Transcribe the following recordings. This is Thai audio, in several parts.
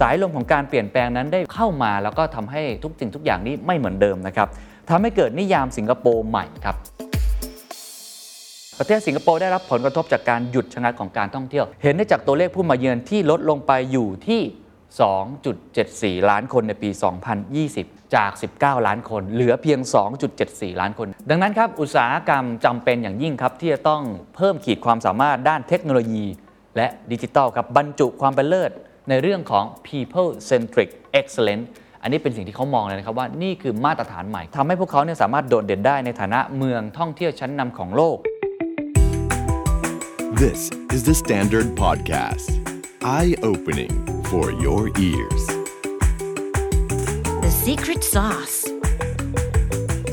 สายลมของการเปลี่ยนแปลงนั้นได้เข้ามาแล้วก็ทำให้ทุกสิ่งทุกอย่างนี้ไม่เหมือนเดิมนะครับทำให้เกิดนิยามสิงคโปร์ใหม่ครับประเทศสิงคโปร์ได้รับผลกระทบจากการหยุดชะงักของการท่องเที่ยว เห็นได้จากตัวเลขผู้มาเยือนที่ลดลงไปอยู่ที่ 2.74 ล้านคนในปี 2020 จาก 19 ล้านคน เหลือเพียง 2.74 ล้านคน ดังนั้นครับ อุตสาหกรรมจำเป็นอย่างยิ่งครับ ที่จะต้องเพิ่มขีดความสามารถด้านเทคโนโลยี และดิจิทัลครับบรรจุความเป็นเลิศ ในเรื่องของ people centric excellence อันนี้เป็นสิ่งที่เขามองเลยนะครับว่านี่คือมาตรฐานใหม่ทำให้พวกเขาเนี่ยสามารถโดดเด่นได้ในฐานะเมืองท่องเที่ยวชั้นนำของโลก This is the Standard Podcast. Eye opening for your ears. The secret sauce.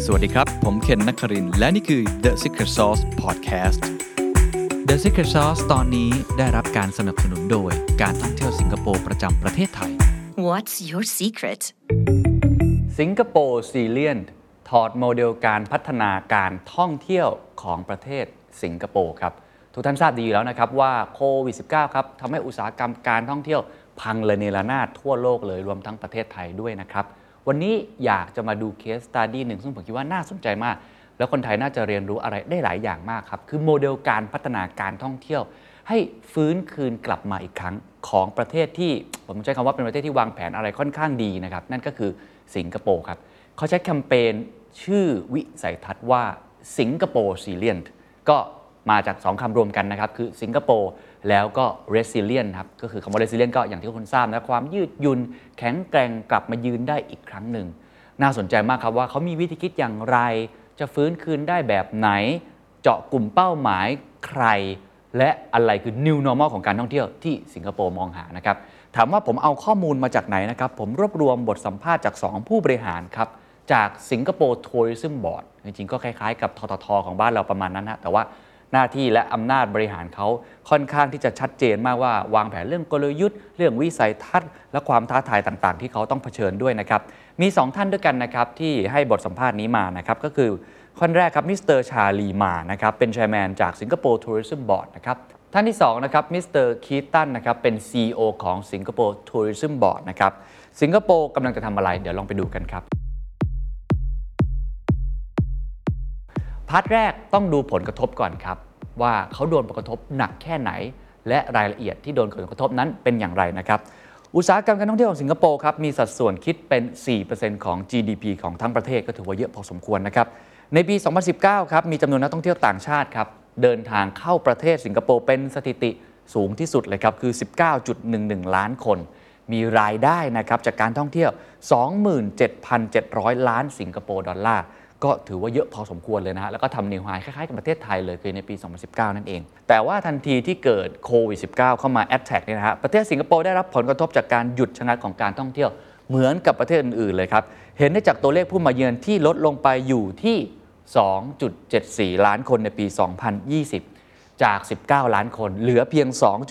สวัสดีครับ ผมเคนนักครินทร์และนี่คือ The Secret Sauce Podcast The Secret Sauce ตอนนี้ได้รับการสนับสนุนโดยการท่องเที่ยวสิงคโปร์ประจำประเทศไทย What's your secret? Singaporesilient ถอดโมเดลการพัฒนาการท่องเที่ยวของประเทศสิงคโปร์ครับ ทุกท่านทราบดีอยู่แล้วนะครับว่าโควิด -19 ครับทำให้อุตสาหกรรมการท่องเที่ยวพังเลยเนระนาดทั่วโลกเลยรวมทั้งประเทศไทยด้วยนะครับ วันนี้อยากจะมาดู case study หนึ่งซึ่งผมคิดว่าน่าสนใจมาก แล้วคนไทยน่าจะเรียนรู้อะไรได้หลายอย่างมากครับ คือโมเดลการพัฒนาการท่องเที่ยว ให้ฟื้นคืนกลับมาอีกครั้งของประเทศที่ผมใช้คำว่าเป็นประเทศที่วางแผนอะไรค่อนข้างดีนะครับ นั่นก็คือสิงคโปร์ครับเขาใช้แคมเปญชื่อวิสัยทัศน์ว่าสิงคโปร์ซีเลียนก็มาจาก 2คำรวมกันนะครับ คือสิงคโปร์แล้วก็ resilient ครับ ก็คือคำว่า resilient ก็อย่างที่ทุกคนทราบนะความยืดหยุ่นแข็งแกร่งกลับมายืนได้อีกครั้งหนึ่ง น่าสนใจมากครับว่าเขามีวิธีคิดอย่างไร จะฟื้นคืนได้แบบไหน เจาะกลุ่มเป้าหมายใคร และอะไรคือ new normal ของการท่องเที่ยวที่สิงคโปร์มองหานะครับถามว่าผมเอาข้อมูลมาจากไหนนะครับ ผมรวบรวมบทสัมภาษณ์จาก 2 ผู้บริหารครับ จาก Singapore Tourism Board จริงๆ ก็คล้ายๆ กับทททของบ้านเราประมาณนั้นนะแต่ว่าหน้าที่และอำนาจบริหารเขาค่อนข้างที่จะชัดเจนมากว่าวางแผนเรื่องกลยุทธ์ เรื่องวิสัยทัศน์ และความท้าทายต่างๆ ที่เขาต้องเผชิญด้วยนะครับ มี 2 ท่านด้วยกันนะครับที่ให้บทสัมภาษณ์นี้มานะครับก็คือ คนแรกครับ Mr. Chaly Mah นะครับเป็น chairman จาก Singapore Tourism Board นะครับท่านที่2นะครับ Mr. Keith Tan นะครับเป็น CEO ของ Singapore Tourism Board นะครับสิงคโปร์กำลังจะทำอะไร เดี๋ยวลองไปดูกันครับ part แรกต้องดูผลกระทบก่อนครับว่าเขาโดนผลกระทบหนักแค่ไหน และรายละเอียดที่โดนผลกระทบนั้นเป็นอย่างไรนะครับอุตสาหกรรมการท่องเที่ยวของสิงคโปร์ครับมีสัดส่วนคิดเป็น 4%ของ GDP ของทั้งประเทศก็ถือว่าเยอะพอสมควรนะครับ ในปี 2019 ครับ มีจำนวนนักท่องเที่ยวต่างชาติครับ เดินทางเข้าประเทศสิงคโปร์เป็นสถิติสูงที่สุดเลยครับ คือ 19.11 ล้านคน มีรายได้นะครับจากการท่องเที่ยว 27,700 ล้านสิงคโปร์ดอลลาร์ ก็ถือว่าเยอะพอสมควรเลยนะฮะ แล้วก็ทำนิวไฮคล้ายๆกับประเทศไทยเลยคือในปี 2019 นั่นเอง แต่ว่าทันทีที่เกิดโควิด -19 เข้ามาแอดแท็กเนี่ยนะฮะ ประเทศสิงคโปร์ได้รับผลกระทบจากการหยุดชะงักของการท่องเที่ยว เหมือนกับประเทศอื่นๆเลยครับ เห็นได้จากตัวเลขผู้มาเยือนที่ลดลงไปอยู่ที่ 2.74 ล้านคนในปี 2020 จาก 19 ล้านคน เหลือเพียง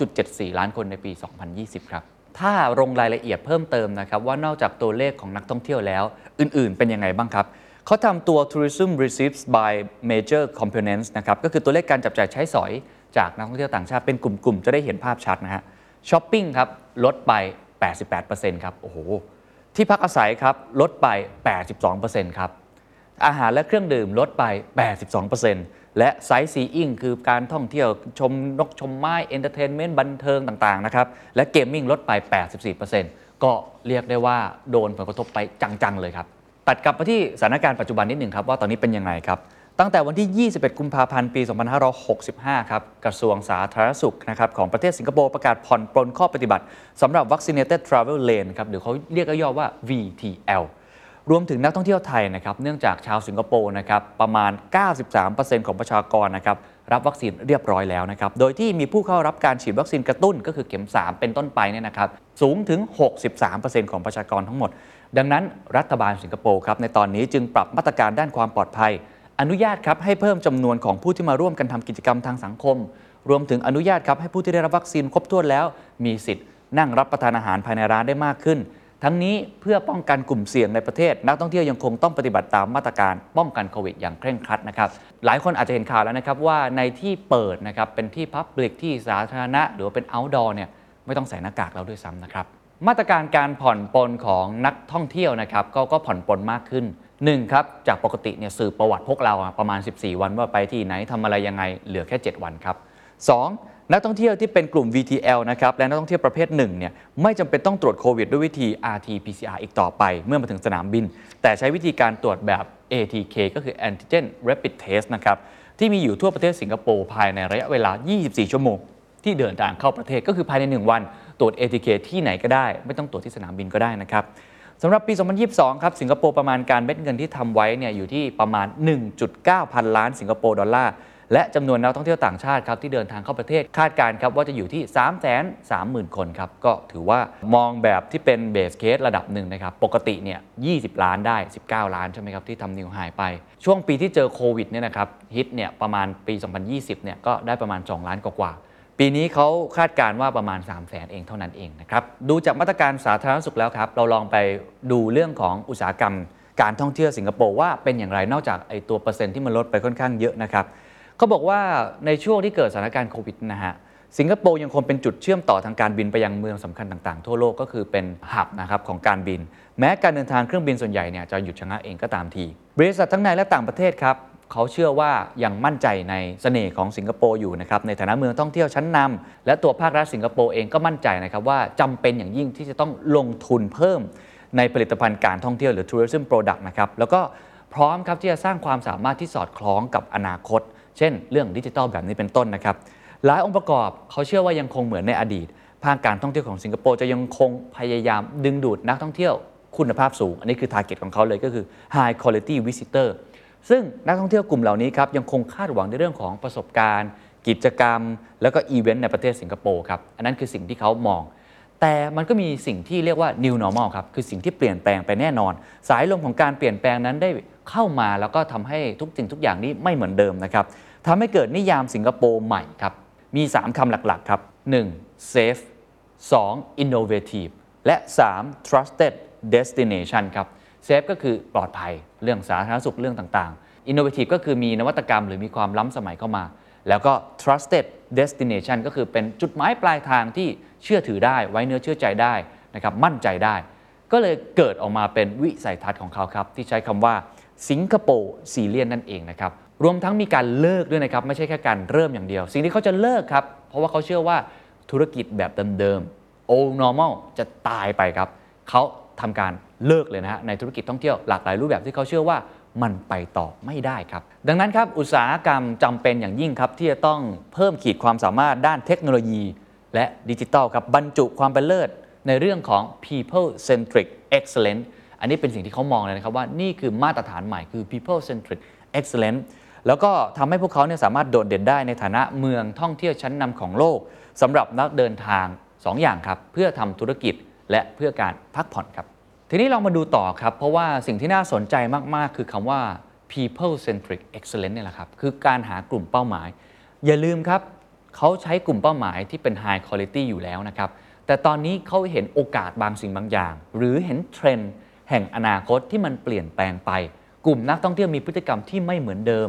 2.74 ล้านคนในปี 2020 ครับ ถ้าลงรายละเอียดเพิ่มเติมนะครับ ว่านอกจากตัวเลขของนักท่องเที่ยวแล้ว อื่นๆ เป็นยังไงบ้างครับเขาทำตัว tourism receipts by major components นะครับ ก็คือตัวเลขการจับจ่ายใช้สอยจากนักท่องเที่ยวต่างชาติเป็นกลุ่มๆ จะได้เห็นภาพชัดนะฮะช้อปปิ้งครับลดไป 88%ครับ โอ้โห ที่พักอาศัยครับลดไป 82%ครับ อาหารและเครื่องดื่มลดไป 82%และ sightseeing คือการท่องเที่ยวชมนกชมไม้ entertainment บันเทิงต่างๆนะครับ และ gaming ลดไป 84%ก็เรียกได้ว่าโดนผลกระทบไปจัง ๆ เลยครับ ตัดกลับมาที่สถานการณ์ปัจจุบันนิดหนึ่งครับว่าตอนนี้เป็นยังไงครับ ตั้งแต่วันที่ 21 กุมภาพันธ์ ปี 2565 ครับ กระทรวงสาธารณสุขนะครับของประเทศสิงคโปร์ประกาศผ่อนปลนข้อปฏิบัติสำหรับ Vaccinated Travel Lane ครับหรือเขาเรียกย่อว่า VTL รวมถึงนักท่องเที่ยวไทยนะครับเนื่องจากชาวสิงคโปร์นะครับประมาณ 93%ของประชากรนะครับรับวัคซีนเรียบร้อยแล้วนะครับ โดยที่มีผู้เข้ารับการฉีดวัคซีนกระตุ้นก็คือเข็ม 3 เป็นต้นไปเนี่ยนะครับสูงถึง 63%ของประชากรทั้งหมด ดังนั้นรัฐบาลสิงคโปร์ครับในตอนนี้จึงปรับมาตรการด้านความปลอดภัย อนุญาตครับให้เพิ่มจำนวนของผู้ที่มาร่วมกันทำกิจกรรมทางสังคม รวมถึงอนุญาตครับให้ผู้ที่ได้รับวัคซีนครบถ้วนแล้ว มีสิทธิ์นั่งรับประทานอาหารภายในร้านได้มากขึ้น ทั้งนี้เพื่อป้องกันกลุ่มเสี่ยงในประเทศ นักท่องเที่ยวยังคงต้องปฏิบัติตามมาตรการป้องกันโควิดอย่างเคร่งครัดนะครับหลายคนอาจจะเห็นข่าวแล้วนะครับว่าในที่เปิดนะครับเป็นที่พับลิกที่สาธารณะ หรือว่าเป็นอ outdoor เนี่ยไม่ต้องใส่หน้ากากแล้วด้วยซ้ำนะครับมาตรการการผ่อนปลนของนักท่องเที่ยวนะครับก็ก็ผ่อนปลนมากขึ้น 1. ครับจากปกติเนี่ยสืบประวัติพวกเราประมาณ 14 วันว่าไปที่ไหนทำอะไรยังไงเหลือแค่ 7 วันครับ 2. นักท่องเที่ยวที่เป็นกลุ่ม VTL นะครับและนักท่องเที่ยวประเภทหนึ่งเนี่ยไม่จำเป็นต้องตรวจโควิดด้วยวิธี RT-PCR อีกต่อไป เมื่อมาถึงสนามบิน แต่ใช้วิธีการตรวจแบบ ATK ก็คือ Antigen Rapid Test นะครับที่มีอยู่ทั่วประเทศสิงคโปร์ภายในระยะเวลา 24 ชั่วโมง ที่เดินทางเข้าประเทศก็คือภายใน 1 วัน ตรวจ ATK ที่ไหนก็ได้ ไม่ต้องตรวจที่สนามบินก็ได้นะครับ สำหรับปี 2022 ครับ สิงคโปร์ประมาณการเม็ดเงินที่ทำไว้เนี่ยอยู่ที่ประมาณ 1.9 พันล้านสิงคโปร์ดอลลาร์ และจำนวนนักท่องเที่ยวต่างชาติครับที่เดินทางเข้าประเทศคาดการครับว่าจะอยู่ที่ 3 3 0 0 0 0 คนครับ ก็ถือว่ามองแบบที่เป็น base case ระดับหนึ่งนะครับ ปกติเนี่ย 20 ล้านได้ 19 ล้านใช่ไหมครับที่ทำ new high ไป ช่วงปีที่เจอโควิดเนี่ยนะครับฮิตเนี่ยประมาณปี 2020 เนี่ยก็ได้ประมาณ 2 ล้านกว่า ปีนี้เขาคาดการณ์ว่าประมาณ 3 0 0แสนเองเท่านั้นเองนะครับ ดูจากมาตรการสาธารณสุขแล้วครับ เราลองไปดูเรื่องของอุตสาหกรรม การท่องเที่ยวสิงคโปร์ว่าเป็นอย่างไรนอกจากไอตัวเปอร์เซ็นต์ที่มันลดไปค่อนข้างเยอะนะครับเขาบอกว่าในช่วงที่เกิดสถานการณ์โควิดนะฮะสิงคโปร์ยังคงเป็นจุดเชื่อมต่อทางการบินไปยังเมืองสำคัญต่างๆ ทั่วโลกก็คือเป็นหับนะครับของการบิน แม้การเดินทางเครื่องบินส่วนใหญ่เนี่ยจะหยุดชะงักเองก็ตามที บริษัททั้งในและต่างประเทศครับ เขาเชื่อว่ายังมั่นใจในเสน่ห์ของสิงคโปร์อยู่นะครับในฐานะเมืองท่องเที่ยวชั้นนำและตัวภาครัฐสิงคโปร์เองก็มั่นใจนะครับว่าจำเป็นอย่างยิ่งที่จะต้องลงทุนเพิ่มในผลิตภัณฑ์การท่องเที่ยวหรือ tourism product นะครับแล้วก็พร้อมครับที่จะสร้างความสามารถที่สอดคล้องกับอนาคต เช่น เรื่องดิจิทัลแบบนี้เป็นต้นนะครับหลายองค์ประกอบเขาเชื่อว่ายังคงเหมือนในอดีต ภาคการท่องเที่ยวของสิงคโปร์จะยังคงพยายามดึงดูดนักท่องเที่ยวคุณภาพสูง อันนี้คือ t a r g e t ของเขาเลยก็คือ high quality visitor ซึ่งนักท่องเที่ยวกลุ่มเหล่านี้ครับยังคงคาดหวังในเรื่องของประสบการณ์ กิจกรรม แล้วก็อีเวนต์ในประเทศสิงคโปร์ครับอันนั้นคือสิ่งที่เขามอง แต่มันก็มีสิ่งที่เรียกว่า new normal ครับคือสิ่งที่เปลี่ยนแปลงไปแน่นอน สายลมของการเปลี่ยนแปลงนั้นได้เข้ามาแล้วก็ทำให้ทุกสิ่งทุกอย่างนี้ไม่เหมือนเดิมนะครับทำให้เกิดนิยามสิงคโปร์ใหม่ครับมี 3คำหลักๆครับ 1. safe 2. innovative และ 3. trusted destination ครับ safe ก็คือปลอดภัย เรื่องสาธารณสุขเรื่องต่างๆ innovative ก็คือมีนวัตกรรมหรือมีความล้ำสมัยเข้ามา แล้วก็ trusted destination ก็คือเป็นจุดหมายปลายทางที่เชื่อถือได้ไว้เนื้อเชื่อใจได้นะครับมั่นใจได้ ก็เลยเกิดออกมาเป็นวิสัยทัศน์ของเขาครับ ที่ใช้คำว่าสิงคโปร์ซีเรียนนั่นเองนะครับรวมทั้งมีการเลิกด้วยนะครับ ไม่ใช่แค่การเริ่มอย่างเดียว สิ่งที่เขาจะเลิกครับ เพราะว่าเขาเชื่อว่าธุรกิจแบบเดิมๆ old normal จะตายไปครับ เขาทำการ เลิกเลยนะฮะในธุรกิจท่องเที่ยวหลากหลายรูปแบบที่เขาเชื่อว่ามันไปต่อไม่ได้ครับ ดังนั้นครับอุตสาหกรรมจำเป็นอย่างยิ่งครับ ที่จะต้องเพิ่มขีดความสามารถด้านเทคโนโลยี และดิจิทัลครับบรรจุความเป็นเลิศในเรื่องของ people centric excellence อันนี้เป็นสิ่งที่เขามองเลยนะครับว่านี่คือมาตรฐานใหม่คือ people centric excellence แล้วก็ทำให้พวกเขาเนี่ยสามารถโดดเด่นได้ในฐานะเมืองท่องเที่ยวชั้นนำของโลกสำหรับนักเดินทาง 2อย่างครับ เพื่อทำธุรกิจและเพื่อการพักผ่อนครับ ทีนี้ลองมาดูต่อครับ เพราะว่าสิ่งที่น่าสนใจมาก ๆ คือคำว่า people centric excellence เนี่ยแหละครับ คือการหากลุ่มเป้าหมาย อย่าลืมครับ เขาใช้กลุ่มเป้าหมายที่เป็น high quality อยู่แล้วนะครับ แต่ตอนนี้เขาเห็นโอกาสบางสิ่งบางอย่าง หรือเห็นเทรนด์แห่งอนาคตที่มันเปลี่ยนแปลงไป กลุ่มนักท่องเที่ยวมีพฤติกรรมที่ไม่เหมือนเดิม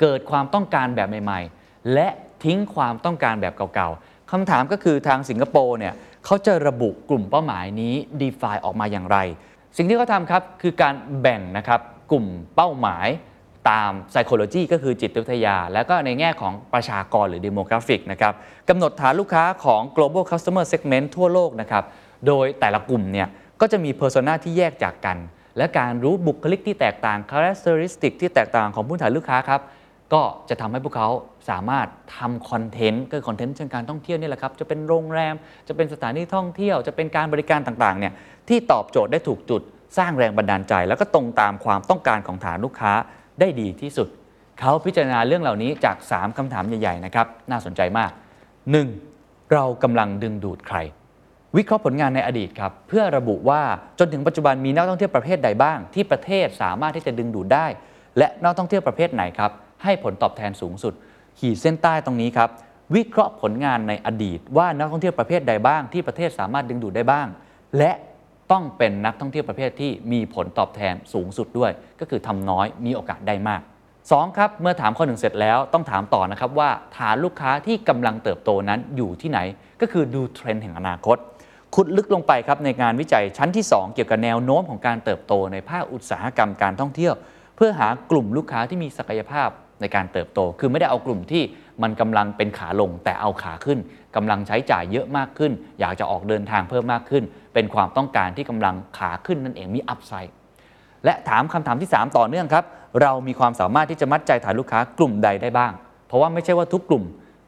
เกิดความต้องการแบบใหม่ ๆ และทิ้งความต้องการแบบเก่าๆ คำถามก็คือทางสิงคโปร์เนี่ยเขาจะระบุกลุ่มเป้าหมายนี้ define ออกมาอย่างไร สิ่งที่เขาทำครับคือการแบ่งนะครับกลุ่มเป้าหมายตาม psychology ก็คือจิตวิทยา แล้วก็ในแง่ของประชากรหรือ demographic นะครับกำหนดฐานลูกค้าของ global customer segment ทั่วโลกนะครับโดยแต่ละกลุ่มเนี่ยก็จะมี persona ที่แยกจากกัน และการรู้บุคลิกที่แตกต่าง characteristic ที่แตกต่างของผู้ถ่ายลูกค้าครับก็จะทำให้พวกเขา สามารถทำคอนเทนต์ก็คอคอนเทนต์เชิงการท่องเที่ยวนี่แหละครับ จะเป็นโรงแรม จะเป็นสถานที่ท่องเที่ยว จะเป็นการบริการต่างๆเนี่ยที่ตอบโจทย์ได้ถูกจุดสร้างแรงบันดาลใจ แล้วก็ตรงตามความต้องการของฐานลูกค้าได้ดีที่สุด เขาพิจารณาเรื่องเหล่านี้จาก 3คำถามใหญ่ๆนะครับน่าสนใจมาก 1. เรากำลังดึงดูดใคร วิเคราะห์ผลงานในอดีตครับเพื่อระบุว่าจนถึงปัจจุบันมีนักท่องเที่ยวประเภทใดบ้าง ที่ประเทศสามารถที่จะดึงดูดได้ และนักท่องเที่ยวประเภทไหนครับให้ผลตอบแทนสูงสุด ขีดเส้นใต้ตรงนี้ครับ วิเคราะห์ผลงานในอดีต ว่านักท่องเที่ยวประเภทใดบ้างที่ประเทศสามารถดึงดูดได้บ้าง และต้องเป็นนักท่องเที่ยวประเภทที่มีผลตอบแทนสูงสุดด้วย ก็คือทำน้อยมีโอกาสได้มาก 2. ครับเมื่อถามข้อหนึ่งเสร็จแล้วต้องถามต่อนะครับว่าฐานลูกค้าที่กำลังเติบโตนั้นอยู่ที่ไหน ก็คือดูเทรนด์แห่งอนาคตขุดลึกลงไปครับในงานวิจัยชั้นที่ 2 เกี่ยวกับแนวโน้มของการเติบโตในภาคอุตสาหกรรมการท่องเที่ยว เพื่อหากลุ่มลูกค้าที่มีศักยภาพ ในการเติบโต คือไม่ได้เอากลุ่มที่มันกำลังเป็นขาลงแต่เอาขาขึ้นกำลังใช้จ่ายเยอะมากขึ้น อยากจะออกเดินทางเพิ่มมากขึ้น เป็นความต้องการที่กำลังขาขึ้นนั่นเองมีอัพไซด์และถามคำถามที่ 3 ต่อเนื่องครับ เรามีความสามารถที่จะมัดใจฐานลูกค้ากลุ่มใดได้บ้าง เพราะว่าไม่ใช่ว่าทุกกลุ่ม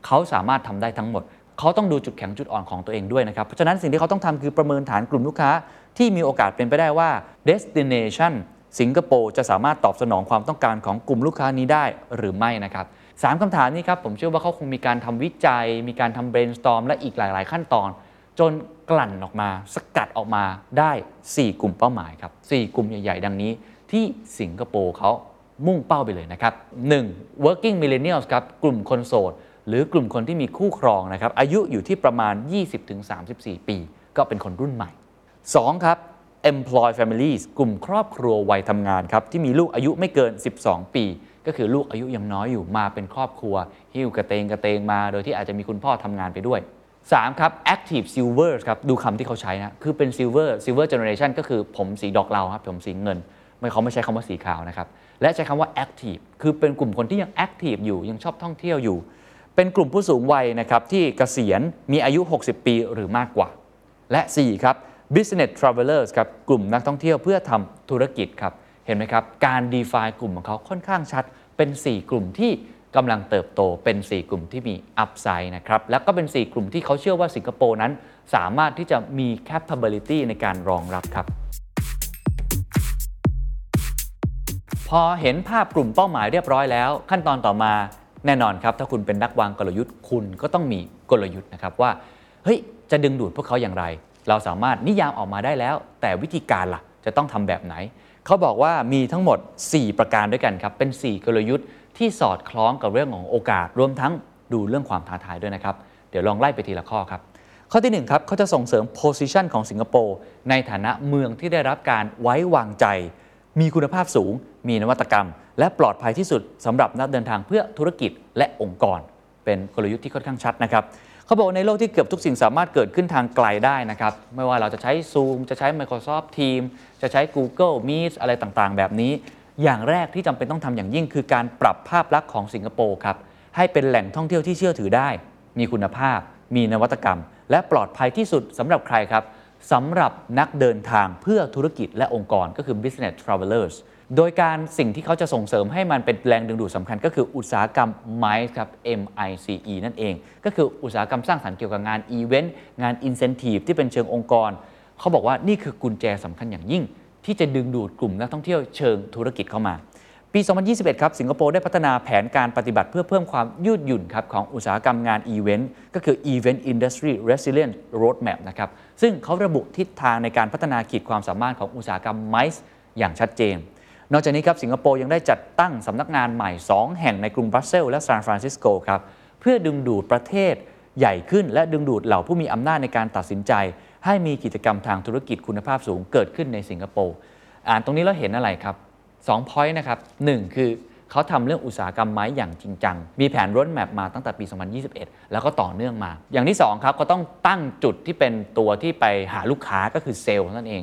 เขาสามารถทำได้ทั้งหมด เขาต้องดูจุดแข็งจุดอ่อนของตัวเองด้วยนะครับ เพราะฉะนั้นสิ่งที่เขาต้องทำคือประเมินฐานกลุ่มลูกค้าที่มีโอกาสเป็นไปได้ว่า destination สิงคโปร์จะสามารถตอบสนองความต้องการของกลุ่มลูกค้านี้ได้หรือไม่นะครับสามคำถามนี้ครับผมเชื่อว่าเขาคงมีการทำวิจัย มีการทำ brainstorm และอีกหลาย ๆ ขั้นตอน จนกลั่นออกมา สกัดออกมาได้ 4 กลุ่มเป้าหมายครับ 4 กลุ่มใหญ่ ๆ ดังนี้ ที่สิงคโปร์เขามุ่งเป้าไปเลยนะครับ 1. working millennials ครับ กลุ่มคนโสด หรือกลุ่มคนที่มีคู่ครองนะครับ อายุอยู่ที่ประมาณ 20-34 ปี ก็เป็นคนรุ่นใหม่ 2. ครับ employ families กลุ่มครอบครัววัยทำงานครับ ที่มีลูกอายุไม่เกิน 12 ปี ก็คือลูกอายุยังน้อยอยู่มาเป็นครอบครัว หิ้วกระเตงกระเตงมา โดยที่อาจจะมีคุณพ่อทำงานไปด้วย 3 ครับ active silver ครับดูคำที่เขาใช้นะ คือเป็น silver silver generation ก็คือผมสีดอกเหลาครับ ผมสีเงิน ไม่เขาไม่ใช้คำว่าสีขาวนะครับ และใช้คำว่า active คือเป็นกลุ่มคนที่ยัง active อยู่ยังชอบท่องเที่ยวอยู่ เป็นกลุ่มผู้สูงวัยนะครับที่เกษียณมีอายุ 60 ปีหรือมากกว่า และ 4 ครับ business travelers ครับกลุ่มนักท่องเที่ยวเพื่อทำธุรกิจครับเห็นไหมครับการ define กลุ่มของเขาค่อนข้างชัด เป็น 4 กลุ่มที่กำลังเติบโตเป็น 4 กลุ่มที่มี upside นะครับแล้วก็เป็น 4 กลุ่มที่เขาเชื่อว่าสิงคโปร์นั้น สามารถที่จะมี capability ในการรองรับครับพอเห็นภาพกลุ่มเป้าหมายเรียบร้อยแล้ว ขั้นตอนต่อมาแน่นอนครับ ถ้าคุณเป็นนักวางกลยุทธ์คุณก็ต้องมีกลยุทธ์นะครับว่าเฮ้ยจะดึงดูดพวกเขาอย่างไร เราสามารถนิยามออกมาได้แล้ว แต่วิธีการล่ะจะต้องทำแบบไหน เขาบอกว่ามีทั้งหมด 4 ประการด้วยกันครับ เป็น 4 กลยุทธ์ที่สอดคล้องกับเรื่องของโอกาส รวมทั้งดูเรื่องความท้าทายด้วยนะครับ เดี๋ยวลองไล่ไปทีละข้อครับ ข้อที่1ครับเขาจะส่งเสริม position ของสิงคโปร์ในฐานะเมืองที่ได้รับการไว้วางใจ มีคุณภาพสูง มีนวัตกรรม และปลอดภัยที่สุดสำหรับนักเดินทางเพื่อธุรกิจและองค์กร เป็นกลยุทธ์ที่ค่อนข้างชัดนะครับ เขาบอกว่าในโลกที่เกือบทุกสิ่งสามารถเกิดขึ้นทางไกลได้นะครับ ไม่ว่าเราจะใช้ Zoom จะใช้ Microsoft Teams จะใช้ Google Meet อะไรต่างๆ แบบนี้ อย่างแรกที่จำเป็นต้องทำอย่างยิ่ง คือการปรับภาพลักษณ์ของสิงคโปร์ครับให้เป็นแหล่งท่องเที่ยวที่เชื่อถือได้ มีคุณภาพ มีนวัตกรรม และปลอดภัยที่สุดสำหรับใครครับสำหรับนักเดินทางเพื่อธุรกิจและองค์กรก็คือ business travelers โดยการสิ่งที่เขาจะส่งเสริมให้มันเป็นแรงดึงดูดสำคัญก็คืออุตสาหกรรม MICE ครับ MICE นั่นเอง ก็คืออุตสาหกรรมสร้างสรรค์เกี่ยวกับงานอีเวนต์งาน incentive ที่เป็นเชิงองค์กร เขาบอกว่านี่คือกุญแจสำคัญอย่างยิ่ง ที่จะดึงดูดกลุ่มนักท่องเที่ยวเชิงธุรกิจเข้ามา ปี 2021 ครับสิงคโปร์ได้พัฒนาแผนการปฏิบัติเพื่อเพิ่มความยืดหยุ่นครับของอุตสาหกรรมงานอีเวนต์ก็คือ Event Industry Resilience Roadmap นะครับซึ่งเขาระบุทิศทางในการพัฒนาขีดความสามารถของอุตสาหกรรม MICE อย่างชัดเจน นอกจากนี้ครับสิงคโปร์ยังได้จัดตั้งสำนักงานใหม่ 2 แห่งในกรุงบรัสเซลและซานฟรานซิสโกครับเพื่อดึงดูดประเทศใหญ่ขึ้น และดึงดูดเหล่าผู้มีอำนาจในการตัดสินใจ ให้มีกิจกรรมทางธุรกิจคุณภาพสูงเกิดขึ้นในสิงคโปร์อ่านตรงนี้เราเห็นอะไรครับ2 point นะครับ1คือเขาทำเรื่องอุตสาหกรรม MICE อย่างจริงจัง มีแผน roadmap มาตั้งแต่ปี 2021 แล้วก็ต่อเนื่องมา อย่างที่ 2 ครับ ก็ต้องตั้งจุดที่เป็นตัวที่ไปหาลูกค้าก็คือเซลล์นั่นเอง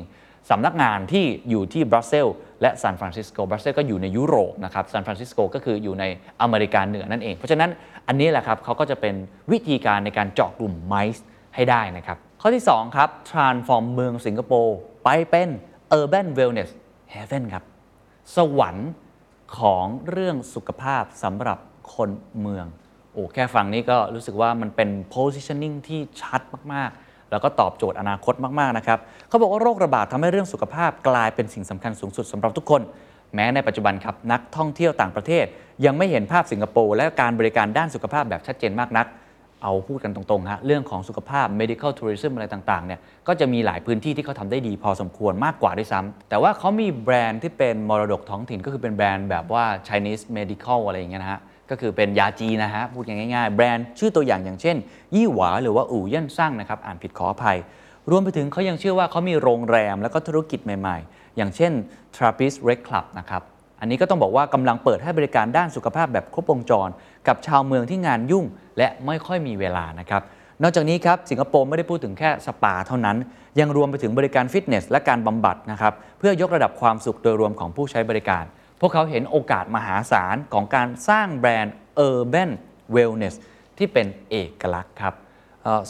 สำนักงานที่อยู่ที่บรัสเซลและซานฟรานซิสโกบรัสเซลก็อยู่ในยุโรปนะครับซานฟรานซิสโกก็คืออยู่ในอเมริกาเหนือนั่นเอง เพราะฉะนั้นอันนี้แหละครับเขาก็จะเป็นวิธีการในการเจาะกลุ่มไมซ์ให้ได้นะครับข้อที่ 2 ครับ transform เมืองสิงคโปร์ไปเป็น urban wellness heaven ครับ สวรรค์ของเรื่องสุขภาพสำหรับคนเมือง โอ้แค่ฟังนี้ก็รู้สึกว่ามันเป็น positioning ที่ชัดมาก ๆ แล้วก็ตอบโจทย์อนาคตมากๆนะครับเขาบอกว่าโรคระบาดทำให้เรื่องสุขภาพกลายเป็นสิ่งสำคัญสูงสุดสำหรับทุกคน แม้ในปัจจุบันครับนักท่องเที่ยวต่างประเทศ ยังไม่เห็นภาพสิงคโปร์และการบริการด้านสุขภาพแบบชัดเจนมากนัก เอาพูดกันตรงๆฮะเรื่องของสุขภาพ medical tourism อะไรต่างๆเนี่ยก็จะมีหลายพื้นที่ที่เขาทำได้ดีพอสมควรมากกว่าด้วยซ้ำแต่ว่าเขามีแบรนด์ที่เป็นมรดกท้องถิ่นก็คือเป็นแบรนด์แบบว่า Chinese medical อะไรอย่างเงี้ยนะฮะ ก็คือเป็นยาจีนะฮะพูดง่ายๆ แบรนด์ชื่อตัวอย่างอย่างเช่น ยี่หวาหรือว่าอู่เย่นซั่งนะครับอ่านผิดขออภัย รวมไปถึงเขายังเชื่อว่าเขามีโรงแรมแล้วก็ธุรกิจใหม่ๆ อย่างเช่น Trapeze Rec. Club นะครับอันนี้ก็ต้องบอกว่ากำลังเปิดให้บริการด้านสุขภาพแบบครบวงจร กับชาวเมืองที่งานยุ่ง และไม่ค่อยมีเวลานะครับนอกจากนี้ครับสิงคโปร์ไม่ได้พูดถึงแค่สปาเท่านั้น ยังรวมไปถึงบริการฟิตเนสและการบำบัดนะครับเพื่อยกระดับความสุขโดยรวมของผู้ใช้บริการ พวกเขาเห็นโอกาสมหาศาลของการสร้างแบรนด์ Urban Wellness ที่เป็นเอกลักษณ์ครับ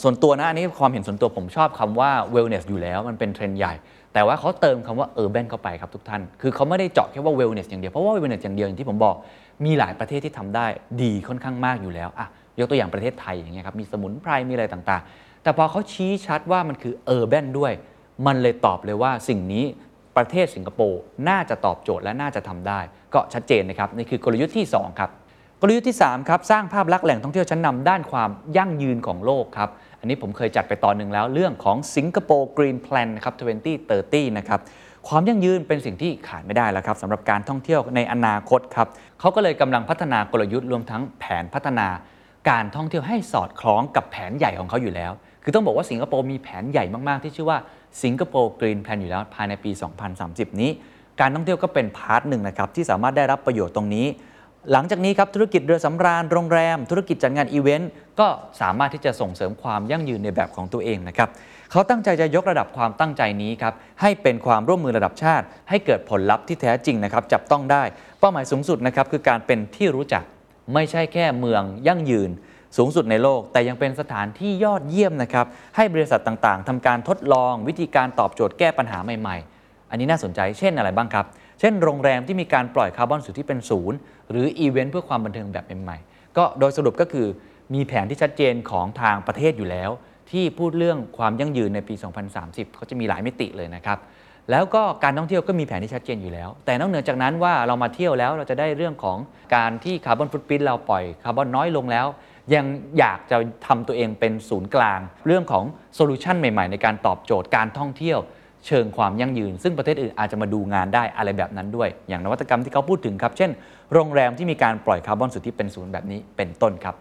ส่วนตัวนะอันนี้ความเห็นส่วนตัวผมชอบคำว่า wellness อยู่แล้วมันเป็นเทรนด์ใหญ่ แต่ว่าเขาเติมคำว่า urban เข้าไปครับทุกท่าน คือเขาไม่ได้เจาะแค่ว่า wellness อย่างเดียว เพราะว่า wellness อย่างเดียวอย่างที่ผมบอก มีหลายประเทศที่ทำได้ดีค่อนข้างมากอยู่แล้วอะยกตัวอย่างประเทศไทยอย่างเงี้ยครับมีสมุนไพรมีอะไรต่างๆ แต่พอเขาชี้ชัดว่ามันคือ urban ด้วย มันเลยตอบเลยว่าสิ่งนี้ ประเทศสิงคโปร์น่าจะตอบโจทย์และน่าจะทำได้ ก็ชัดเจนนะครับนี่คือกลยุทธ์ที่สองครับ กลยุทธ์ที่3ครับสร้างภาพลักษณ์แหล่งท่องเที่ยวชั้นนำด้านความยั่งยืนของโลกครับอันนี้ผมเคยจัดไปตอนหนึ่งแล้วเรื่องของ Singapore Green Plan นะครับ2030 นะครับความยั่งยืนเป็นสิ่งที่ขาดไม่ได้แล้วครับสำหรับการท่องเที่ยวในอนาคตครับเขาก็เลยกำลังพัฒนากลยุทธ์รวมทั้งแผนพัฒนาการท่องเที่ยวให้สอดคล้องกับแผนใหญ่ของเขาอยู่แล้ว คือต้องบอกว่าสิงคโปร์มีแผนใหญ่มากๆ ที่ชื่อว่า Singapore Green Plan อยู่แล้วภายในปี 2030 นี้ การท่องเที่ยวก็เป็น part หนึ่งนะครับที่สามารถได้รับประโยชน์ตรงนี้ หลังจากนี้ครับธุรกิจเรือสำราญโรงแรม ธุรกิจจัดงานอีเวนต์ก็สามารถที่จะส่งเสริมความยั่งยืนในแบบของตัวเองนะครับเขาตั้งใจจะยกระดับความตั้งใจนี้ครับให้เป็นความร่วมมือระดับชาติ ให้เกิดผลลัพธ์ที่แท้จริงนะครับจับต้องได้ เป้าหมายสูงสุดนะครับคือการเป็นที่รู้จักไม่ใช่แค่เมืองยั่งยืน สูงสุดในโลก แต่ยังเป็นสถานที่ยอดเยี่ยมนะครับ ให้บริษัทต่างๆทำการทดลองวิธีการตอบโจทย์แก้ปัญหาใหม่ๆ อันนี้น่าสนใจเช่นอะไรบ้างครับ เช่นโรงแรมที่มีการปล่อยคาร์บอนสู่ที่เป็นศูนย์หรืออีเวนต์เพื่อความบันเทิงแบบใหม่ๆ ก็โดยสรุปก็คือมีแผนที่ชัดเจนของทางประเทศอยู่แล้ว ที่พูดเรื่องความยั่งยืนในปี 2030 เขาจะมีหลายมิติเลยนะครับแล้วก็การท่องเที่ยวก็มีแผนที่ชัดเจนอยู่แล้ว แต่นอกเหนือจากนั้นว่าเรามาเที่ยวแล้วเราจะได้เรื่องของการที่ carbon footprint เราปล่อยคาร์บอนน้อยลงแล้ว ยังอยากจะทำตัวเองเป็นศูนย์กลาง เรื่องของ solution ใหม่ๆ ในการตอบโจทย์การท่องเที่ยวเชิงความยั่งยืน ซึ่งประเทศอื่นอาจจะมาดูงานได้อะไรแบบนั้นด้วย อย่างนวัตกรรมที่เขาพูดถึงครับ เช่น โรงแรมที่มีการปล่อยคาร์บอนสุทธิเป็นศูนย์แบบนี้เป็นต้นครับ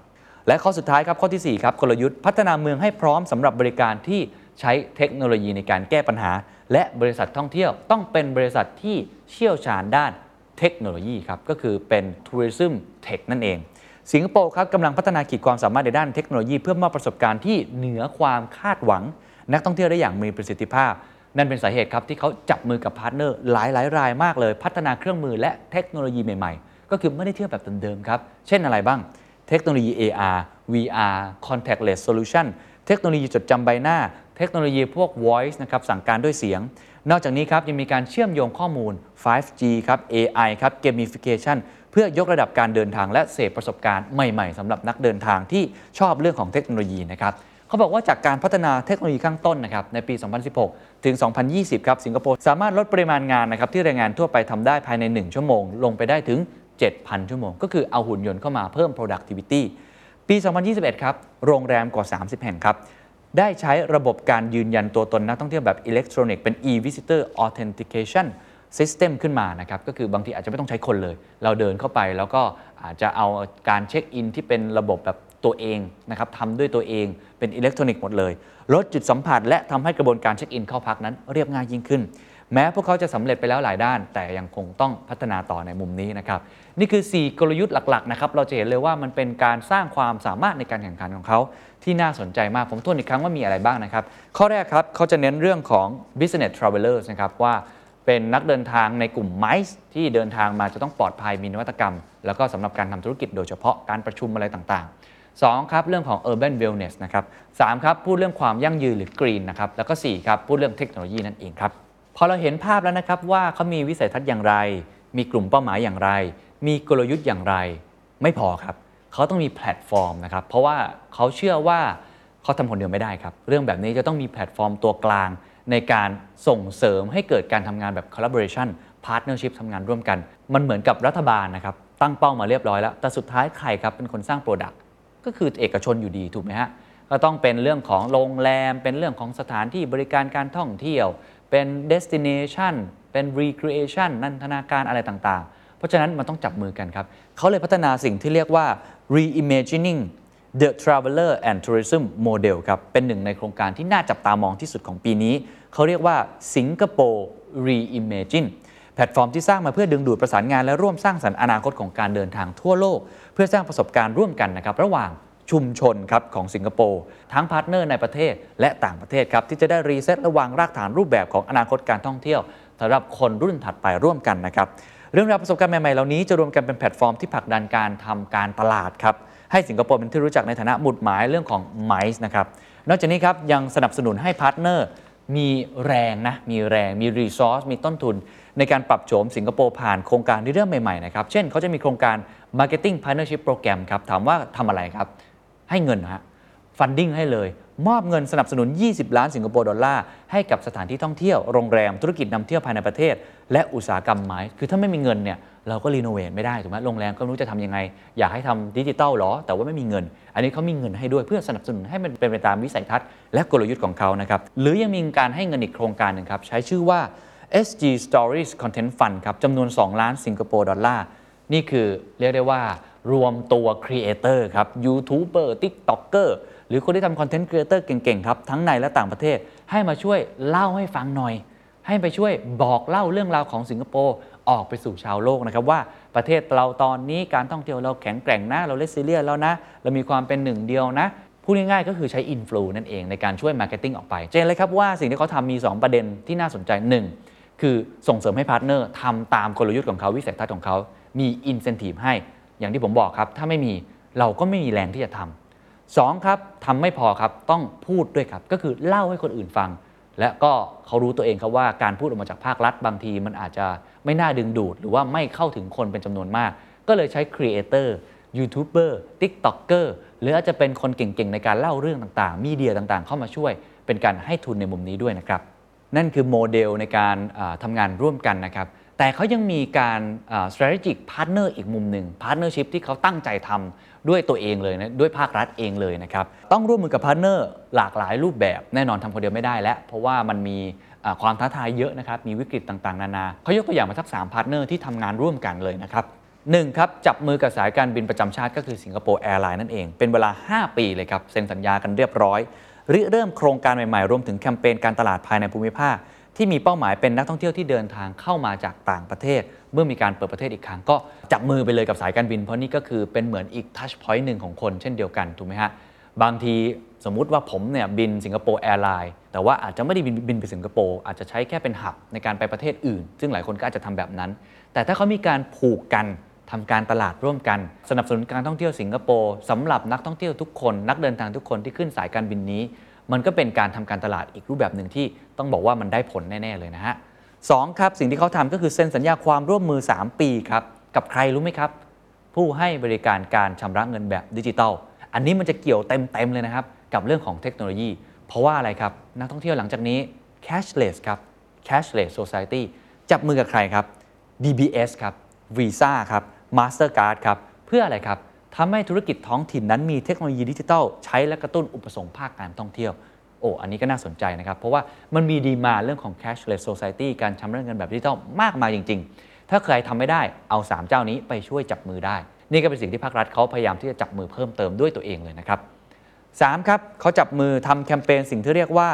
และข้อสุดท้ายครับข้อทีสี่4ครับกลยุทธ์พัฒนาเมืองให้พร้อมสำหรับบริการที่ใช้เทคโนโลยีในการแก้ปัญหา และบริษัทท่องเที่ยวต้องเป็นบริษัทที่เชี่ยวชาญด้านเทคโนโลยีครับก็คือเป็น Tourism Tech นั่นเอง สิงคโปร์ครับกำลังพัฒนาขีดความสามารถในด้านเทคโนโลยี เพื่อมอบประสบการณ์ที่เหนือความคาดหวัง นักท่องเที่ยวได้อย่างมีประสิทธิภาพ นั่นเป็นสาเหตุครับที่เขาจับมือกับ partner หลายหลายรายมากเลย พัฒนาเครื่องมือและเทคโนโลยีใหม่ๆ ก็คือไม่ได้เที่ยวแบบเดิมๆครับเช่นอะไรบ้าง เทคโนโลยี AR VR contactless solution เทคโนโลยีจดจำใบหน้า เทคโนโลยีพวก voice นะครับสั่งการด้วยเสียง นอกจากนี้ครับยังมีการเชื่อมโยงข้อมูล 5G ครับ AI ครับ gamification พื่อยกระดับการเดินทางและเสพประสบการณ์ใหม่ๆสำหรับนักเดินทางที่ชอบเรื่องของเทคโนโลยีนะครับเขาบอกว่าจากการพัฒนาเทคโนโลยีข้างต้นนะครับในปี 2016 ถึง 2020 ครับสิงคโปร์สามารถลดปริมาณงานนะครับที่แรงงานทั่วไปทำได้ภายใน 1 ชั่วโมง ลงไปได้ถึง 7,000 ชั่วโมง ก็คือเอาหุ่นยนต์เข้ามาเพิ่ม productivity ปี 2021 ครับ โรงแรมกว่า 30 แห่งครับ ได้ใช้ระบบการยืนยันตัวตนนักท่องเที่ยวแบบอิเล็กทรอนิกส์เป็น e-visitor authentication system ขึ้นมานะครับก็คือบางทีอาจจะไม่ต้องใช้คนเลย เราเดินเข้าไปแล้วก็อาจจะเอาการเช็คอินที่เป็นระบบแบบตัวเองนะครับทำด้วยตัวเองเป็นอิเล็กทรอนิกส์หมดเลย ลดจุดสัมผัส และทำให้กระบวนการเช็คอินเข้าพักนั้นเรียบง่ายยิ่งขึ้น แม้พวกเขาจะสำเร็จไปแล้วหลายด้าน แต่ยังคงต้องพัฒนาต่อในมุมนี้นะครับนี่คือ 4 กลยุทธ์หลักๆนะครับเราจะเห็นเลยว่ามันเป็นการสร้างความสามารถในการแข่งขันของเขาที่น่าสนใจมากผมทวนอีกครั้งว่ามีอะไรบ้างนะครับข้อแรกครับเขาจะเน้นเรื่องของ business travelers นะครับว่า เป็นนักเดินทางในกลุ่ม MICE ที่เดินทางมาจะต้องปลอดภัยมีนวัตกรรม แล้วก็สำหรับการทำธุรกิจโดยเฉพาะการประชุมอะไรต่างๆ 2 ครับเรื่องของ urban wellness นะครับ 3 ครับพูดเรื่องความยั่งยืนหรือ green นะครับแล้วก็ 4 ครับพูดเรื่องเทคโนโลยีนั่นเองครับพอเราเห็นภาพแล้วนะครับว่าเขามีวิสัยทัศน์อย่างไร มีกลุ่มเป้าหมายอย่างไร มีกลยุทธ์อย่างไร ไม่พอครับเขาต้องมีแพลตฟอร์มนะครับเพราะว่าเขาเชื่อว่าเขาทำคนเดียวไม่ได้ครับ เรื่องแบบนี้จะต้องมีแพลตฟอร์มตัวกลาง ในการส่งเสริมให้เกิดการทำงานแบบ collaboration partnership ทำงานร่วมกัน มันเหมือนกับรัฐบาลนะครับ ตั้งเป้ามาเรียบร้อยแล้ว แต่สุดท้ายใครครับเป็นคนสร้าง Product ก็คือเอกชนอยู่ดีถูกไหมฮะ ก็ต้องเป็นเรื่องของโรงแรม เป็นเรื่องของสถานที่บริการการท่องเที่ยว เป็น destination เป็น recreation นันทนาการอะไรต่างๆ เพราะฉะนั้นมันต้องจับมือกันครับเขาเลยพัฒนาสิ่งที่เรียกว่า reimagining the traveler and tourism model ครับ เป็นหนึ่งในโครงการที่น่าจับตามองที่สุดของปีนี้ เขาเรียกว่าสิงคโปร์ reimagine แพลตฟอร์มที่สร้างมาเพื่อดึงดูดประสานงานและร่วมสร้างสรรค์อนาคตของการเดินทางทั่วโลก เพื่อสร้างประสบการณ์ร่วมกันนะครับระหว่างชุมชนครับของสิงคโปร์ทั้งพาร์ทเนอร์ในประเทศและต่างประเทศครับที่จะได้รีเซ็ตและวางรากฐานรูปแบบของอนาคตการท่องเที่ยวสำหรับคนรุ่นถัดไปร่วมกันนะครับเรื่องราวประสบการณ์ใหม่ๆเหล่านี้จะรวมกันเป็นแพลตฟอร์มที่ผลักดันการทำการตลาดครับ ให้สิงคโปร์เป็นที่รู้จักในฐานะหมุดหมายเรื่องของ MICE นะครับนอกจากนี้ครับยังสนับสนุนให้พาร์ทเนอร์มีแรงนะมีแรงมี resource มีต้นทุน ในการปรับโฉมสิงคโปร์ผ่านโครงการที่เรื่องใหม่ๆนะครับเช่นเขาจะมีโครงการ Marketing Partnership Program ครับถามว่าทำอะไรครับ ให้เงินนะฮะ funding ให้เลย มอบเงินสนับสนุน 20 ล้านสิงคโปร์ดอลลาร์ ให้กับสถานที่ท่องเที่ยว โรงแรม ธุรกิจนำเที่ยวภายในประเทศ และอุตสาหกรรม MICE คือถ้าไม่มีเงินเนี่ย เราก็รีโนเวทไม่ได้ถูกไหมโรงแรมก็ไม่รู้จะทำยังไง อยากให้ทำดิจิตอลหรอ แต่ว่าไม่มีเงิน อันนี้เขามีเงินให้ด้วยเพื่อสนับสนุนให้มันเป็นไปตามวิสัยทัศน์ และกลยุทธ์ของเขานะครับ หรือยังมีการให้เงินอีกโครงการหนึ่งครับ ใช้ชื่อว่า SG Stories Content Fund ครับจำนวน 2 ล้านสิงคโปร์ดอลลาร์ นี่คือเรียกได้ว่ารวมตัวครีเอเตอร์ครับยูทูบเบอร์ติ๊กต็อกเกอร์หรือคนที่ทำคอนเทนต์ครีเอเตอร์เก่งๆครับทั้งในและต่างประเทศให้มาช่วยเล่าให้ฟังหน่อย ให้ไปช่วยบอกเล่าเรื่องราวของสิงคโปร์ ออกไปสู่ชาวโลกนะครับว่าประเทศเราตอนนี้การท่องเที่ยวเราแข็งแกร่งนะ เราเลสซิเลียแล้วนะ เรามีความเป็นหนึ่งเดียวนะ พูดง่ายๆก็คือใช้อินฟลูนั่นเองในการช่วยมาร์เก็ตติ้งออกไปเจนเลยครับว่าสิ่งที่เขาทำมี 2 ประเด็นที่น่าสนใจ 1 คือส่งเสริมให้พาร์ทเนอร์ทำตามกลยุทธ์ของเขาวิสัยทัศน์ของเขามีอินเซนティブให้ อย่างที่ผมบอกครับ ถ้าไม่มีเราก็ไม่มีแรงที่จะทำสองครับทำไม่พอครับต้องพูดด้วยครับ ก็คือเล่าให้คนอื่นฟัง และก็เขารู้ตัวเองครับว่าการพูดออกมาจากภาครัฐบางทีมันอาจจะไม่น่าดึงดูด หรือว่าไม่เข้าถึงคนเป็นจำนวนมาก ก็เลยใช้ครีเอเตอร์ยูทูบเบอร์ติ๊กต็อกเกอร์หรืออาจจะเป็นคนเก่งๆ ในการเล่าเรื่องต่างๆ media ต่างๆ เข้ามาช่วย เป็นการให้ทุนในมุมนี้ด้วยนะครับ นั่นคือโมเดลในการทำงานร่วมกันนะครับ แต่เขายังมีการ strategic partner อีกมุมหนึ่ง partnership ที่เขาตั้งใจทำด้วยตัวเองเลยนะด้วยภาครัฐเองเลยนะครับ ต้องร่วมมือกับพาร์ทเนอร์หลากหลายรูปแบบ แน่นอนทำคนเดียวไม่ได้แล้ว เพราะว่ามันมีความท้าทายเยอะนะครับ มีวิกฤตต่างๆ นานา เขายกตัวอย่างมาสัก3พาร์ทเนอร์ที่ทำงานร่วมกันเลยนะครับหนึ่งครับ จับมือกับสายการบินประจำชาติก็คือสิงคโปร์แอร์ไลน์นั่นเอง เป็นเวลา 5 ปีเลยครับ เซ็นสัญญากันเรียบร้อยริเริ่มโครงการใหม่ๆ รวมถึงแคมเปญการตลาดภายในภูมิภาค ที่มีเป้าหมายเป็นนักท่องเที่ยวที่เดินทางเข้ามาจากต่างประเทศ เมื่อมีการเปิดประเทศอีกครั้งก็จับมือไปเลยกับสายการบิน เพราะนี่ก็คือเป็นเหมือนอีก touchpoint หนึ่งของคนเช่นเดียวกันถูกไหมฮะบางทีสมมุติว่าผมเนี่ยบินสิงคโปร์แอร์ไลน์แต่ว่าอาจจะไม่ได้บินบินไปสิงคโปร์อาจจะใช้แค่เป็น hub ในการไปประเทศอื่น ซึ่งหลายคนก็อาจจะทำแบบนั้น แต่ถ้าเขามีการผูกกันทำการตลาดร่วมกัน สนับสนุนการท่องเที่ยวสิงคโปร์สำหรับนักท่องเที่ยวทุกคน นักเดินทางทุกคนที่ขึ้นสายการบินนี้ มันก็เป็นการทำการตลาดอีกรูปแบบหนึ่งที่ต้องบอกว่ามันได้ผลแน่ ๆ เลยนะฮะสองครับสิ่งที่เขาทำก็คือเซ็นสัญญาความร่วมมือ 3 ปีครับกับใครรู้ไหมครับ ผู้ให้บริการการชำระเงินแบบดิจิทัลอันนี้มันจะเกี่ยวเต็มๆเลยนะครับกับเรื่องของเทคโนโลยี เพราะว่าอะไรครับนักท่องเที่ยวหลังจากนี้ cashless ครับ cashless society จับมือกับใครครับ DBS ครับ Visa ครับ Mastercard ครับเพื่ออะไรครับ ทำให้ธุรกิจท้องถิ่นนั้นมีเทคโนโลยีดิจิทัลใช้และกระตุ้นอุปสงค์ภาคการท่องเที่ยว โอ้อันนี้ก็น่าสนใจนะครับ เพราะว่ามันมีดีมาเรื่องของ cashless society การชำระเงินแบบดิจิทัลมากมายจริง ๆ ถ้าใครทำไม่ได้เอา 3 เจ้านี้ไปช่วยจับมือได้ นี่ก็เป็นสิ่งที่ภาครัฐเขาพยายามที่จะจับมือเพิ่มเติมด้วยตัวเองเลยนะครับ3ครับเขาจับมือทำแคมเปญสิ่งที่เรียกว่า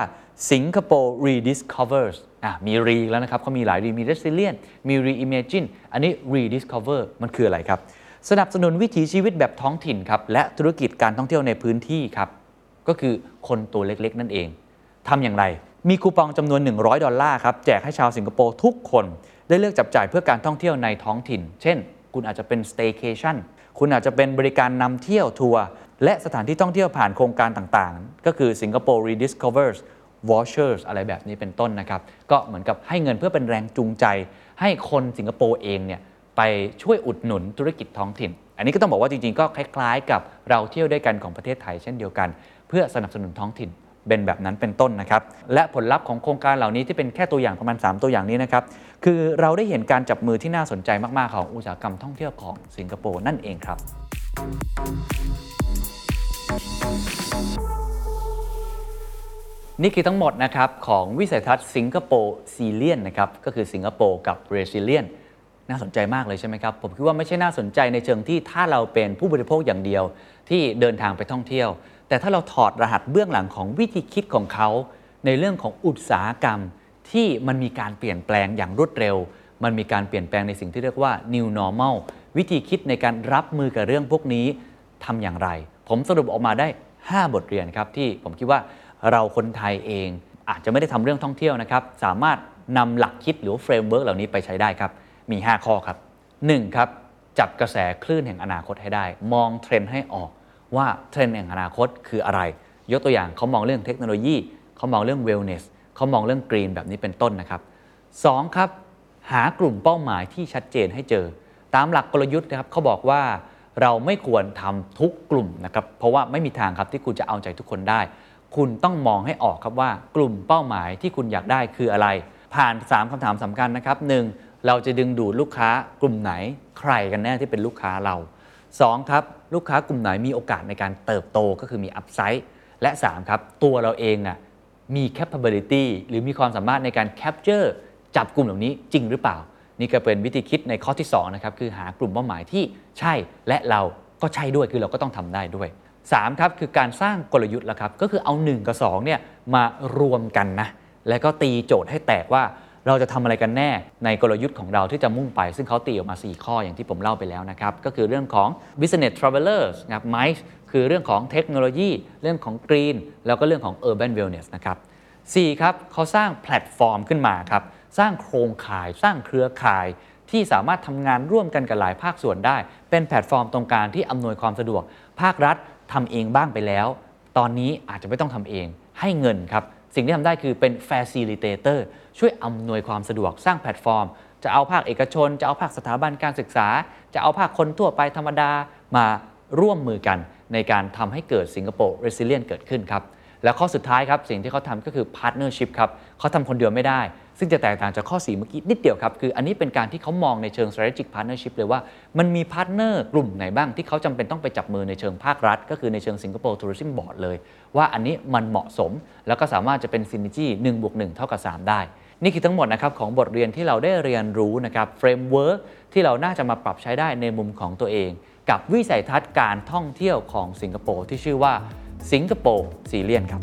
สิงคโปร์ rediscovers อะมีรีแล้วนะครับเขามีหลายรีมี resilient มี reimagine อันนี้ rediscover มันคืออะไรครับ สนับสนุนวิถีชีวิตแบบท้องถิ่นครับและธุรกิจการท่องเที่ยวในพื้นที่ครับก็คือคนตัวเล็กๆ นั่นเองทำอย่างไร มีคูปองจำนวน 100 ดอลลาร์ครับแจกให้ชาวสิงคโปร์ทุกคน ได้เลือกจับจ่ายเพื่อการท่องเที่ยวในท้องถิ่น เช่น คุณอาจจะเป็น staycation คุณอาจจะเป็นบริการนำเที่ยวทัวร์และสถานที่ท่องเที่ยวผ่านโครงการต่างๆ ก็คือ Singapore Rediscovers vouchers อะไรแบบนี้เป็นต้นนะครับ ก็เหมือนกับให้เงินเพื่อเป็นแรงจูงใจ ให้คนสิงคโปร์เองเนี่ย ช่วยอุดหนุนธุรกิจท้องถิ่น อันนี้ก็ต้องบอกว่าจริงๆ ก็คล้ายๆ กับเราเที่ยวด้วยกันของประเทศไทยเช่นเดียวกัน เพื่อสนับสนุนท้องถิ่นเป็นแบบนั้นเป็นต้นนะครับ และผลลัพธ์ของโครงการเหล่านี้ที่เป็นแค่ตัวอย่างประมาณ 3 ตัวอย่างนี้นะครับ คือเราได้เห็นการจับมือที่น่าสนใจมากๆ ของอุตสาหกรรมท่องเที่ยวของสิงคโปร์นั่นเองครับ นี่คือทั้งหมดนะครับของวิสัยทัศน์สิงคโปร์ซีเลียนนะครับ ก็คือสิงคโปร์กับเรซิเลียน น่าสนใจมากเลยใช่ไหมครับ ผมคิดว่าไม่ใช่น่าสนใจในเชิงที่ถ้าเราเป็นผู้บริโภคอย่างเดียวที่เดินทางไปท่องเที่ยว แต่ถ้าเราถอดรหัสเบื้องหลังของวิธีคิดของเขา ในเรื่องของอุตสาหกรรม ที่มันมีการเปลี่ยนแปลงอย่างรวดเร็ว มันมีการเปลี่ยนแปลงในสิ่งที่เรียกว่า new normal วิธีคิดในการรับมือกับเรื่องพวกนี้ทำอย่างไร ผมสรุปออกมาได้ 5 บทเรียนครับที่ผมคิดว่าเราคนไทยเองอาจจะไม่ได้ทำเรื่องท่องเที่ยวนะครับสามารถนำหลักคิดหรือ framework เหล่านี้ไปใช้ได้ครับ มี 5 ข้อครับ 1. ครับจับกระแสคลื่นแห่งอนาคตให้ได้ มองเทรนด์ให้ออกว่าเทรนด์แห่งอนาคตคืออะไร ยกตัวอย่างเขามองเรื่องเทคโนโลยีเขามองเรื่อง wellness เขามองเรื่อง green แบบนี้เป็นต้นนะครับ 2. ครับหากลุ่มเป้าหมายที่ชัดเจนให้เจอ ตามหลักกลยุทธ์นะครับเขาบอกว่าเราไม่ควรทำทุกกลุ่มนะครับเพราะว่าไม่มีทางครับที่คุณจะเอาใจทุกคนได้ คุณต้องมองให้ออกครับว่ากลุ่มเป้าหมายที่คุณอยากได้คืออะไร ผ่าน 3คำถามสำคัญนะครับ 1. เราจะดึงดูดลูกค้ากลุ่มไหนใครกันแน่ที่เป็นลูกค้าเรา 2. ครับลูกค้ากลุ่มไหนมีโอกาสในการเติบโตก็คือมีอัพไซด์และ 3. ครับตัวเราเองน่ะมี capability หรือมีความสามารถในการ capture จับกลุ่มเหล่านี้จริงหรือเปล่า นี่ก็เป็นวิธีคิดในข้อที่2นะครับคือหากลุ่มเป้าหมายที่ใช่และเราก็ใช่ด้วยคือเราก็ต้องทำได้ด้วย 3. ครับคือการสร้างกลยุทธ์แล้วครับก็คือเอา 1 กับ2เนี่ยมารวมกันนะแล้วก็ตีโจทย์ให้แตกว่า เราจะทำอะไรกันแน่ในกลยุทธ์ของเราที่จะมุ่งไป ซึ่งเขาตีออกมา 4 ข้ออย่างที่ผมเล่าไปแล้วนะครับ ก็คือเรื่องของ business travelers นะครับ MICE คือเรื่องของเทคโนโลยี เรื่องของ green แล้วก็เรื่องของ urban wellness นะครับ 4. ครับเขาสร้างแพลตฟอร์มขึ้นมาครับ สร้างโครงข่าย สร้างเครือข่ายที่สามารถทำงานร่วมกันกับหลายภาคส่วนได้ เป็นแพลตฟอร์มตรงกลางที่อำนวยความสะดวก ภาครัฐทำเองบ้างไปแล้ว ตอนนี้อาจจะไม่ต้องทำเอง ให้เงินครับ สิ่งที่ทำได้คือเป็น facilitator ช่วยอำนวยความสะดวกสร้างแพลตฟอร์ม จะเอาภาคเอกชน จะเอาภาคสถาบันการศึกษา จะเอาภาคคนทั่วไปธรรมดามาร่วมมือกัน ในการทำให้เกิดสิงคโปร์ resilient เกิดขึ้นครับ และข้อสุดท้ายครับ สิ่งที่เขาทำก็คือ partnership ครับเขาทำคนเดียวไม่ได้ ซึ่งจะแตกต่างจากข้อ 4 เมื่อกี้นิดเดียวครับ คืออันนี้เป็นการที่เขามองในเชิง strategic partnership เลยว่ามันมีพาร์ทเนอร์กลุ่มไหนบ้างที่เขาจำเป็นต้องไปจับมือในเชิงภาครัฐ ก็คือในเชิงสิงคโปร์ tourism board เลย ว่าอันนี้มันเหมาะสม แล้วก็สามารถจะเป็น synergy 1บวก1เท่ากับ 3 ได้ นี่คือทั้งหมดนะครับของบทเรียนที่เราได้เรียนรู้นะครับ framework ที่เราน่าจะมาปรับใช้ได้ในมุมของตัวเอง กับวิสัยทัศน์การท่องเที่ยวของสิงคโปร์ที่ชื่อว่าสิงคโปร์ซีเลียนครับ